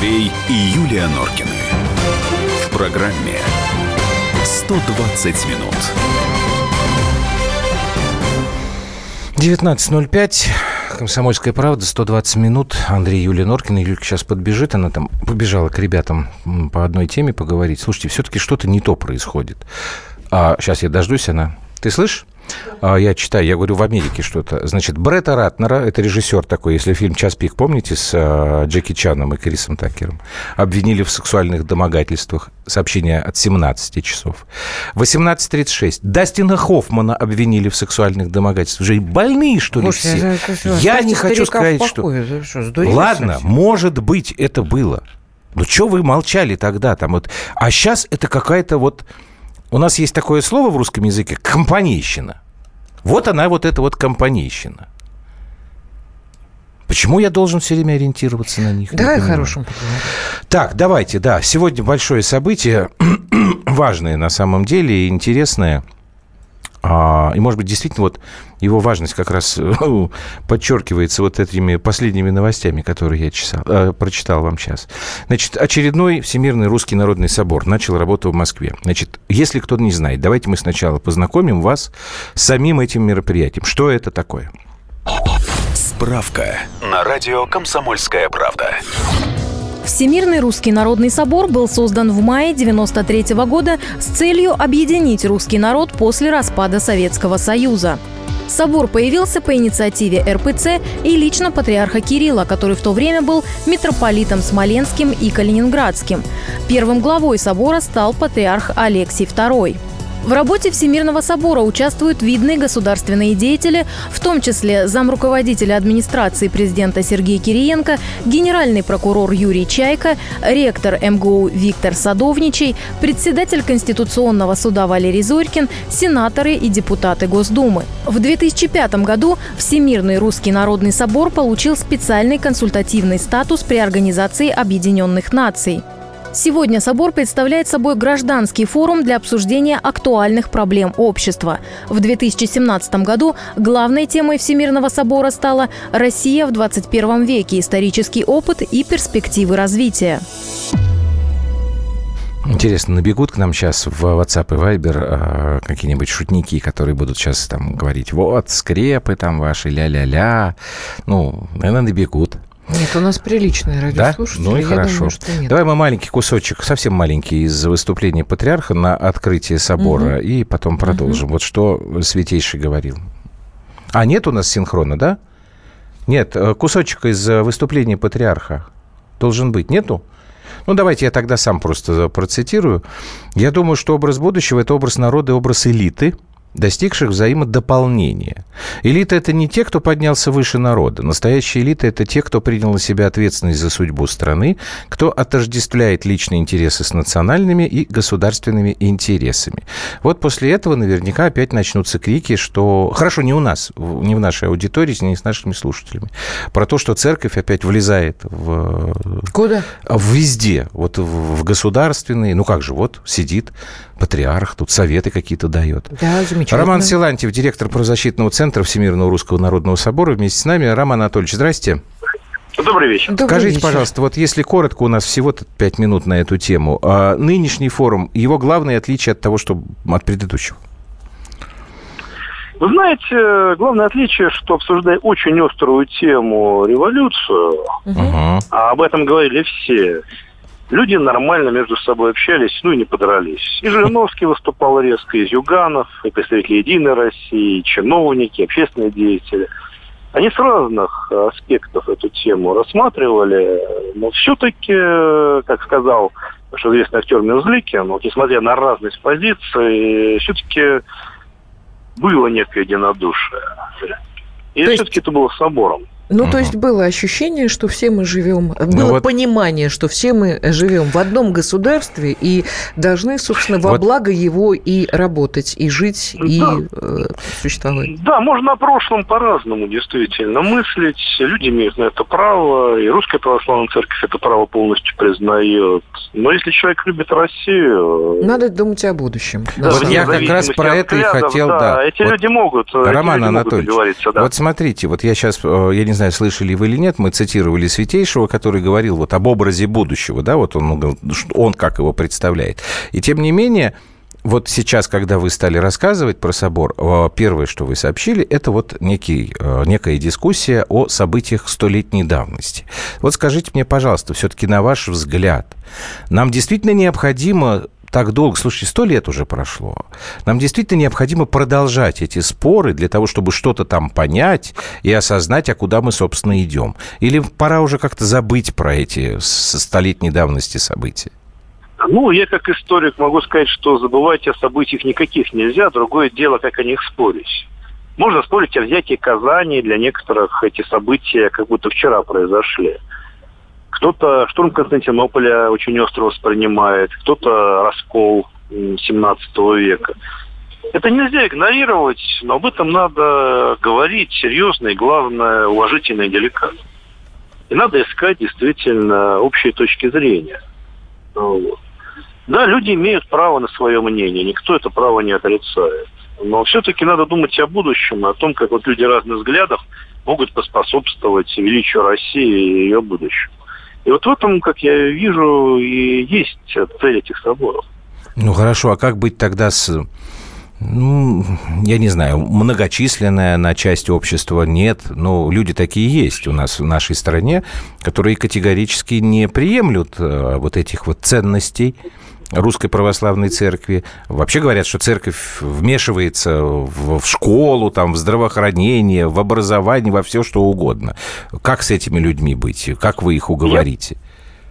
Андрей и Юлия Норкины. В программе 120 минут. 19.05. Комсомольская правда, 120 минут. Андрей Юлия Норкина. Юлька сейчас подбежит. Она там побежала к ребятам по одной теме поговорить. Слушайте, все-таки что-то не то происходит. А, сейчас я дождусь, она... Ты слышишь? А, я читаю, я говорю, в Америке что-то. Значит, Бретта Ратнера, это режиссер такой, если фильм «Час пик», помните, с а, Джеки Чаном и Крисом Такером, обвинили в сексуальных домогательствах. Сообщение от 17 часов. 18.36. Дастина Хоффмана обвинили в сексуальных домогательствах. Уже больные, что ли, Слушай, все? всё, Я оставьте не хочу сказать, что... покое. Что, Ладно, совсем? может быть, это было. Ну, что вы молчали тогда там? Вот. А сейчас это какая-то вот... У нас есть такое слово в русском языке – компанейщина. Вот она, вот эта вот компанейщина. Почему я должен все время ориентироваться на них? Давай о понимаю. хорошем поговорим. Так, давайте, да. Сегодня большое событие, важное на самом деле и интересное. А, и, может быть, действительно, вот его важность как раз подчеркивается вот этими последними новостями, которые я чесал, э, прочитал вам сейчас. Значит, очередной Всемирный Русский Народный Собор начал работу в Москве. Значит, если кто-то не знает, давайте мы сначала познакомим вас с самим этим мероприятием. Что это такое? Справка на радио «Комсомольская правда». Всемирный русский народный собор был создан в мае 93 года с целью объединить русский народ после распада Советского Союза. Собор появился по инициативе РПЦ и лично патриарха Кирилла, который в то время был митрополитом Смоленским и Калининградским. Первым главой собора стал патриарх Алексий II. В работе Всемирного собора участвуют видные государственные деятели, в том числе замруководителя администрации президента Сергей Кириенко, генеральный прокурор Юрий Чайка, ректор МГУ Виктор Садовничий, председатель Конституционного суда Валерий Зорькин, сенаторы и депутаты Госдумы. В 2005 году Всемирный русский народный собор получил специальный консультативный статус при Организации Объединенных Наций. Сегодня собор представляет собой гражданский форум для обсуждения актуальных проблем общества. В 2017 году главной темой Всемирного собора стала «Россия в 21 веке. Исторический опыт и перспективы развития». Интересно, набегут к нам сейчас в WhatsApp и Viber э, какие-нибудь шутники, которые будут сейчас там говорить, вот, скрепы там ваши, ля-ля-ля. Ну, наверное, набегут. Нет, у нас приличные Да? радиослушатели. Ну и я хорошо. думаю, что нет. Давай мы маленький кусочек, совсем маленький, из выступления патриарха на открытие собора, и потом продолжим. Вот что Святейший говорил. А, нет у нас синхрона, да? Нет, э, кусочек из э, выступления патриарха должен быть. Нету? Ну, давайте я тогда сам просто процитирую. Я думаю, что образ будущего – это образ народа образ элиты, достигших взаимодополнения. Элита – это не те, кто поднялся выше народа. Настоящая элита – это те, кто принял на себя ответственность за судьбу страны, кто отождествляет личные интересы с национальными и государственными интересами. Вот после этого наверняка опять начнутся крики, что... Хорошо, не у нас, не в нашей аудитории, не с нашими слушателями. Про то, что церковь опять влезает в Куда? Везде. Вот в в государственные. Ну как же, вот сидит патриарх, тут советы какие-то дает. Да, замечательно. Роман Силантьев, директор правозащитного центра Всемирного Русского Народного Собора, вместе с нами. Роман Анатольевич, здрасте. Добрый вечер. Добрый Скажите, вечер. пожалуйста, вот если коротко, у нас всего-то пять минут на эту тему. а нынешний форум, его главное отличие от того, что от предыдущего? Вы знаете, главное отличие, что обсуждая очень острую тему революцию, Ага. а об этом говорили все, люди нормально между собой общались, ну и не подрались. И Жириновский выступал резко, и Зюганов, и представители «Единой России», и чиновники, общественные деятели. Они с разных аспектов эту тему рассматривали, но все-таки, как сказал наш известный актер Мюзликин, вот несмотря на разность позиций, все-таки было некое единодушие. И есть- все-таки это было собором. Ну, то есть было ощущение, что все мы живем, было Ну вот- понимание, что все мы живем в одном государстве и должны, собственно, во Вот- благо его и работать, и жить, и Да. э, существовать. Да, можно о прошлом по-разному действительно мыслить. Люди имеют на это право, и Русская Православная Церковь это право полностью признает. Но если человек любит Россию... Надо думать о будущем. да, Вот я как раз про это и взглядов, хотел, да. Эти Вот, люди могут, эти Роман люди могут Анатольевич, да. вот смотрите, вот я сейчас, я не знаю, слышали вы или нет, мы цитировали Святейшего, который говорил вот об образе будущего, да, вот он, он как его представляет. И тем не менее, вот сейчас, когда вы стали рассказывать про собор, э, первое, что вы сообщили, это вот некий, э, некая дискуссия о событиях столетней давности. Вот скажите мне, пожалуйста, все-таки на ваш взгляд, нам действительно необходимо так долго, слушайте, сто лет уже прошло. Нам действительно необходимо продолжать эти споры для того, чтобы что-то там понять и осознать, а куда мы, собственно, идем. Или пора уже как-то забыть про эти столетней давности события? Ну, я как историк могу сказать, что забывать о событиях никаких нельзя. Другое дело, как о них спорить. Можно спорить о взятии Казани. Для некоторых эти события как будто вчера произошли. Кто-то штурм Константинополя очень остро воспринимает, кто-то раскол 17 века. Это нельзя игнорировать, но об этом надо говорить серьезно и, главное, уважительно и деликатно. И надо искать действительно общие точки зрения. Вот. Да, люди имеют право на свое мнение, никто это право не отрицает. Но все-таки надо думать о будущем, о том, как вот люди разных взглядов могут поспособствовать величию России и ее будущему. И вот в этом, как я вижу, и есть цель этих соборов. Ну хорошо, а как быть тогда с ну, я не знаю, многочисленная на часть общества? Нет, но люди такие есть у нас в нашей стране, которые категорически не приемлют э, вот этих вот ценностей, Русской Православной Церкви. Вообще говорят, что церковь вмешивается в, в школу, там, в здравоохранение, в образование, во все что угодно. Как с этими людьми быть? Как вы их уговорите?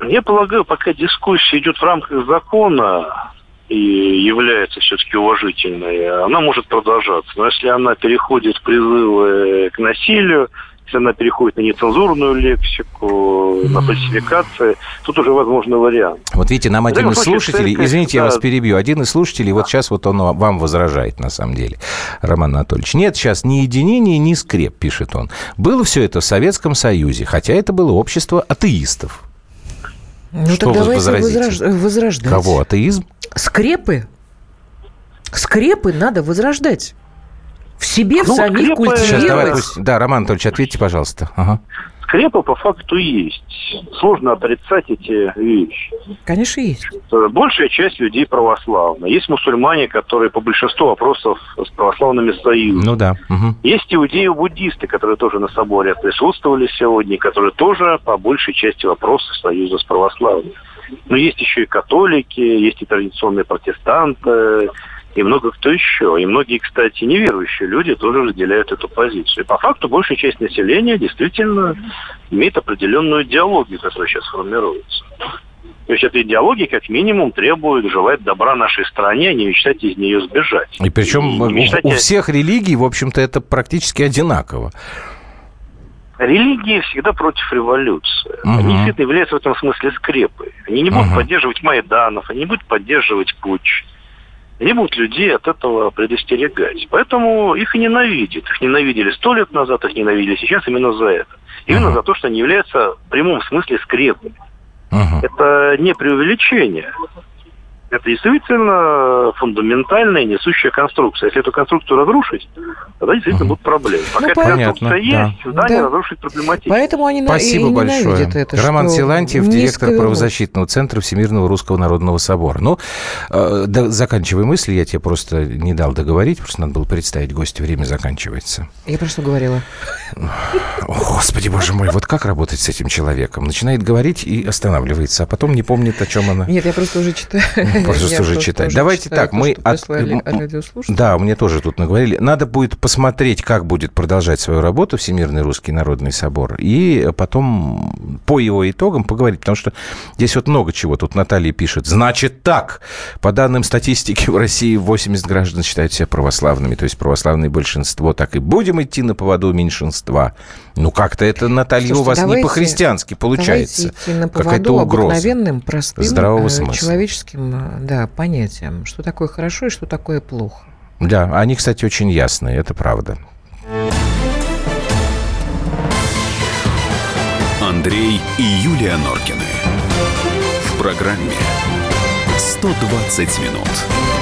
Я, я полагаю, пока дискуссия идет в рамках закона, и является все-таки уважительной, она может продолжаться. Но если она переходит в призывы к насилию, если она переходит на нецензурную лексику, на фальсификации, тут уже возможны вариант. Вот видите, нам один из слушателей, церковь, извините, да. я вас перебью, один из слушателей, вот сейчас вот он вам возражает, на самом деле, Роман Анатольевич. Нет сейчас ни единения, ни скреп, пишет он. Было все это в Советском Союзе, хотя это было общество атеистов. Ну, Что так вы возразите? возрождать. Кого? Атеизм? Скрепы. Скрепы надо возрождать в себе, ну, в самих скрепы... культивировать. Сейчас, давай, пусть... Да, Роман Анатольевич, ответьте, пожалуйста. Ага. Скрепы по факту есть. Сложно отрицать эти вещи. Конечно, есть. Большая часть людей православна. Есть мусульмане, которые по большинству вопросов с православными союзами. Ну да. Угу. Есть иудеи-буддисты, которые тоже на соборе присутствовали сегодня, которые тоже по большей части вопросов союза с православными. Но есть еще и католики, есть и традиционные протестанты, и много кто еще. И многие, кстати, неверующие люди тоже разделяют эту позицию. И по факту большая часть населения действительно имеет определенную идеологию, которая сейчас формируется. То есть эта идеология, как минимум, требует, желает добра нашей стране, а не мечтать из нее сбежать. И причем и у, у всех религий, в общем-то, это практически одинаково. Религии всегда против революции. Угу. Они действительно являются в этом смысле скрепой. Они не будут угу. поддерживать Майданов, они не будут поддерживать Путч они будут людей от этого предостерегать. Поэтому их и ненавидят. Их ненавидели сто лет назад, их ненавидели сейчас именно за это. Именно uh-huh. за то, что они являются в прямом смысле скрепами. Uh-huh. Это не преувеличение это действительно фундаментальная несущая конструкция. Если эту конструкцию разрушить, тогда действительно будут проблемы. Пока ну, эта конструкция да. есть, здание да. разрушить проблематично. Поэтому они Спасибо и большое. Это, Роман Силантьев, директор правозащитного центра Всемирного Русского Народного Собора. Ну, э, да, заканчивай мысли, я тебе просто не дал договорить, просто надо было представить гостя, время заканчивается. Я про что говорила? О, Господи, боже мой, вот как работать с этим человеком? Начинает говорить и останавливается, а потом не помнит, о чем она. Нет, я просто уже читаю. Просто тоже читать. Давайте читаю, так, мы... От... Да, мне тоже тут наговорили. Надо будет посмотреть, как будет продолжать свою работу Всемирный Русский Народный Собор, и потом по его итогам поговорить, потому что здесь вот много чего. Тут Наталья пишет, значит так, по данным статистики в России 80 граждан считают себя православными, то есть православное большинство, так и будем идти на поводу меньшинства. Ну, как-то это, Наталья, Слушайте, у вас давайте, не по-христиански получается. Какая-то угроза. обыкновенным, простым, здравого э, смысла. человеческим э, да, понятиям, что такое хорошо и что такое плохо. Да, они, кстати, очень ясные, это правда. Андрей и Юлия Норкины. В программе «120 минут».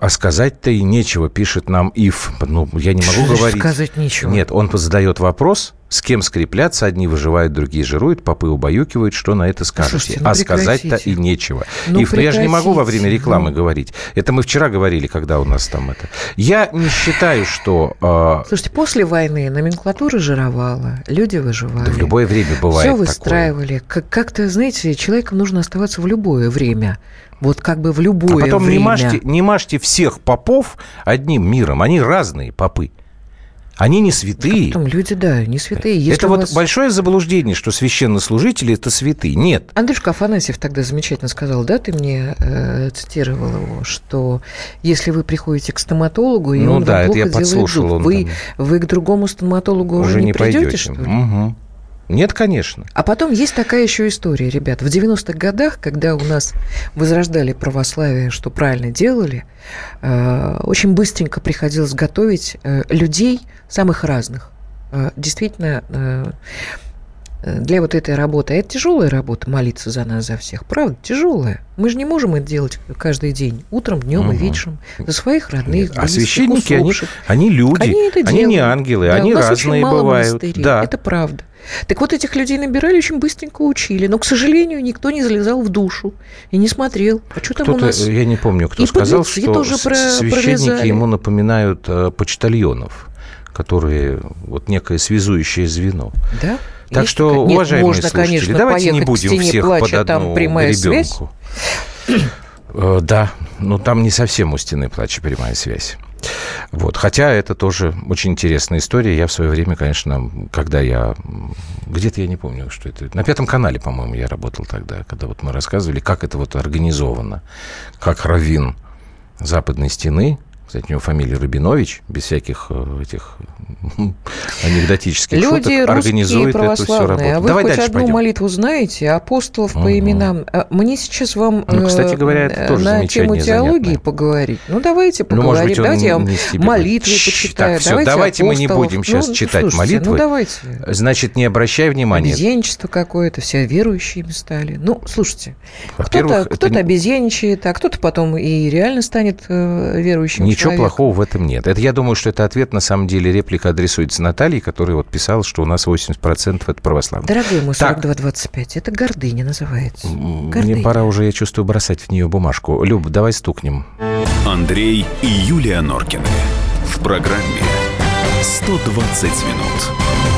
а сказать-то и нечего, пишет нам Ив. Ну, я не могу значит говорить. сказать нечего? Нет, он задает вопрос, с кем скрепляться, одни выживают, другие жируют, попы убаюкивают, что на это скажете? Слушайте, ну а сказать-то прекратите. и нечего. Ну, Ив, ну я же не могу во время прекратите, рекламы ну. говорить. Это мы вчера говорили, когда у нас там это. Я не считаю, что... э, Слушайте, после войны номенклатура жировала, люди выживали. да в любое время бывает Все такое. выстраивали. Как- Как-то, знаете, человеком нужно оставаться в любое время. Вот как бы в любое А потом время. не мажьте, не мажьте всех попов одним миром. Они разные попы. Они не святые. Потом люди, да, не святые. Если это вот вас- большое заблуждение, что священнослужители это святые. Нет. Андрюшка Афанасьев тогда замечательно сказал, да, ты мне э, цитировал его, что если вы приходите к стоматологу, и Ну он да, вам это плохо я делает зуб, он вы, там- вы к другому стоматологу уже, не, придете, пойдете. что ли? Мгм. Нет, конечно. А потом есть такая еще история, ребят. В 90-х годах, когда у нас возрождали православие, что правильно делали, э, очень быстренько приходилось готовить э, людей самых разных. Э, Действительно, э, для вот этой работы. А это тяжелая работа, молиться за нас, за всех. Правда, тяжелая. Мы же не можем это делать каждый день. Утром, днем и Мгм. вечером. За своих родных, а близких, священники, они, они люди. Они это они не ангелы, Да, они разные бывают. монастырей. Да. Это правда. Так вот, этих людей набирали, очень быстренько учили. Но, к сожалению, никто не залезал в душу и не смотрел. А что там у нас? я не помню, кто И сказал, подлецы что тоже священники пролезали. ему напоминают э, почтальонов, которые вот некое связующее звено. Да? Так Есть что, Нет, уважаемые можно, слушатели, конечно, давайте не будем всех плача, под там одну прямая связь. ребенку. Э, Да, но там не совсем у стены плача прямая связь. Вот. Хотя это тоже очень интересная история. Я в свое время, конечно, когда я... Где-то я не помню, что это... На Пятом канале, по-моему, я работал тогда, когда вот мы рассказывали, как это вот организовано. Как Равин Западной Стены, кстати, у него фамилия Рабинович, без всяких э, этих анекдотических Люди шуток, организует эту всю работу. А вы Давай хоть дальше одну пойдем. молитву знаете? Апостолов по Мгм. именам. А Мне сейчас вам Ну, кстати э, говоря, это тоже на тему теологии занятное. поговорить. Ну, давайте Ну, поговорим. может быть, давайте я вам не молитвы будет. почитаю. Так, всё, давайте, давайте мы не будем сейчас Ну, читать слушайте, молитвы. Ну, давайте. Значит, не обращай внимания. Обезьянничество какое-то, все верующими стали. Ну, слушайте, Во-первых, кто-то это не- обезьяничает, а кто-то потом и реально станет э, верующим Ничего человеком. плохого в этом нет. Это я думаю, что это ответ, на самом деле, реплика адресуется Наталье, которая вот писала, что у нас 80% это православные. Дорогой мой Так. 4225, это гордыня называется. Гордыня. Мне пора уже, я чувствую, бросать в нее бумажку. Люб, давай стукнем. Андрей и Юлия Норкины. В программе «120 минут».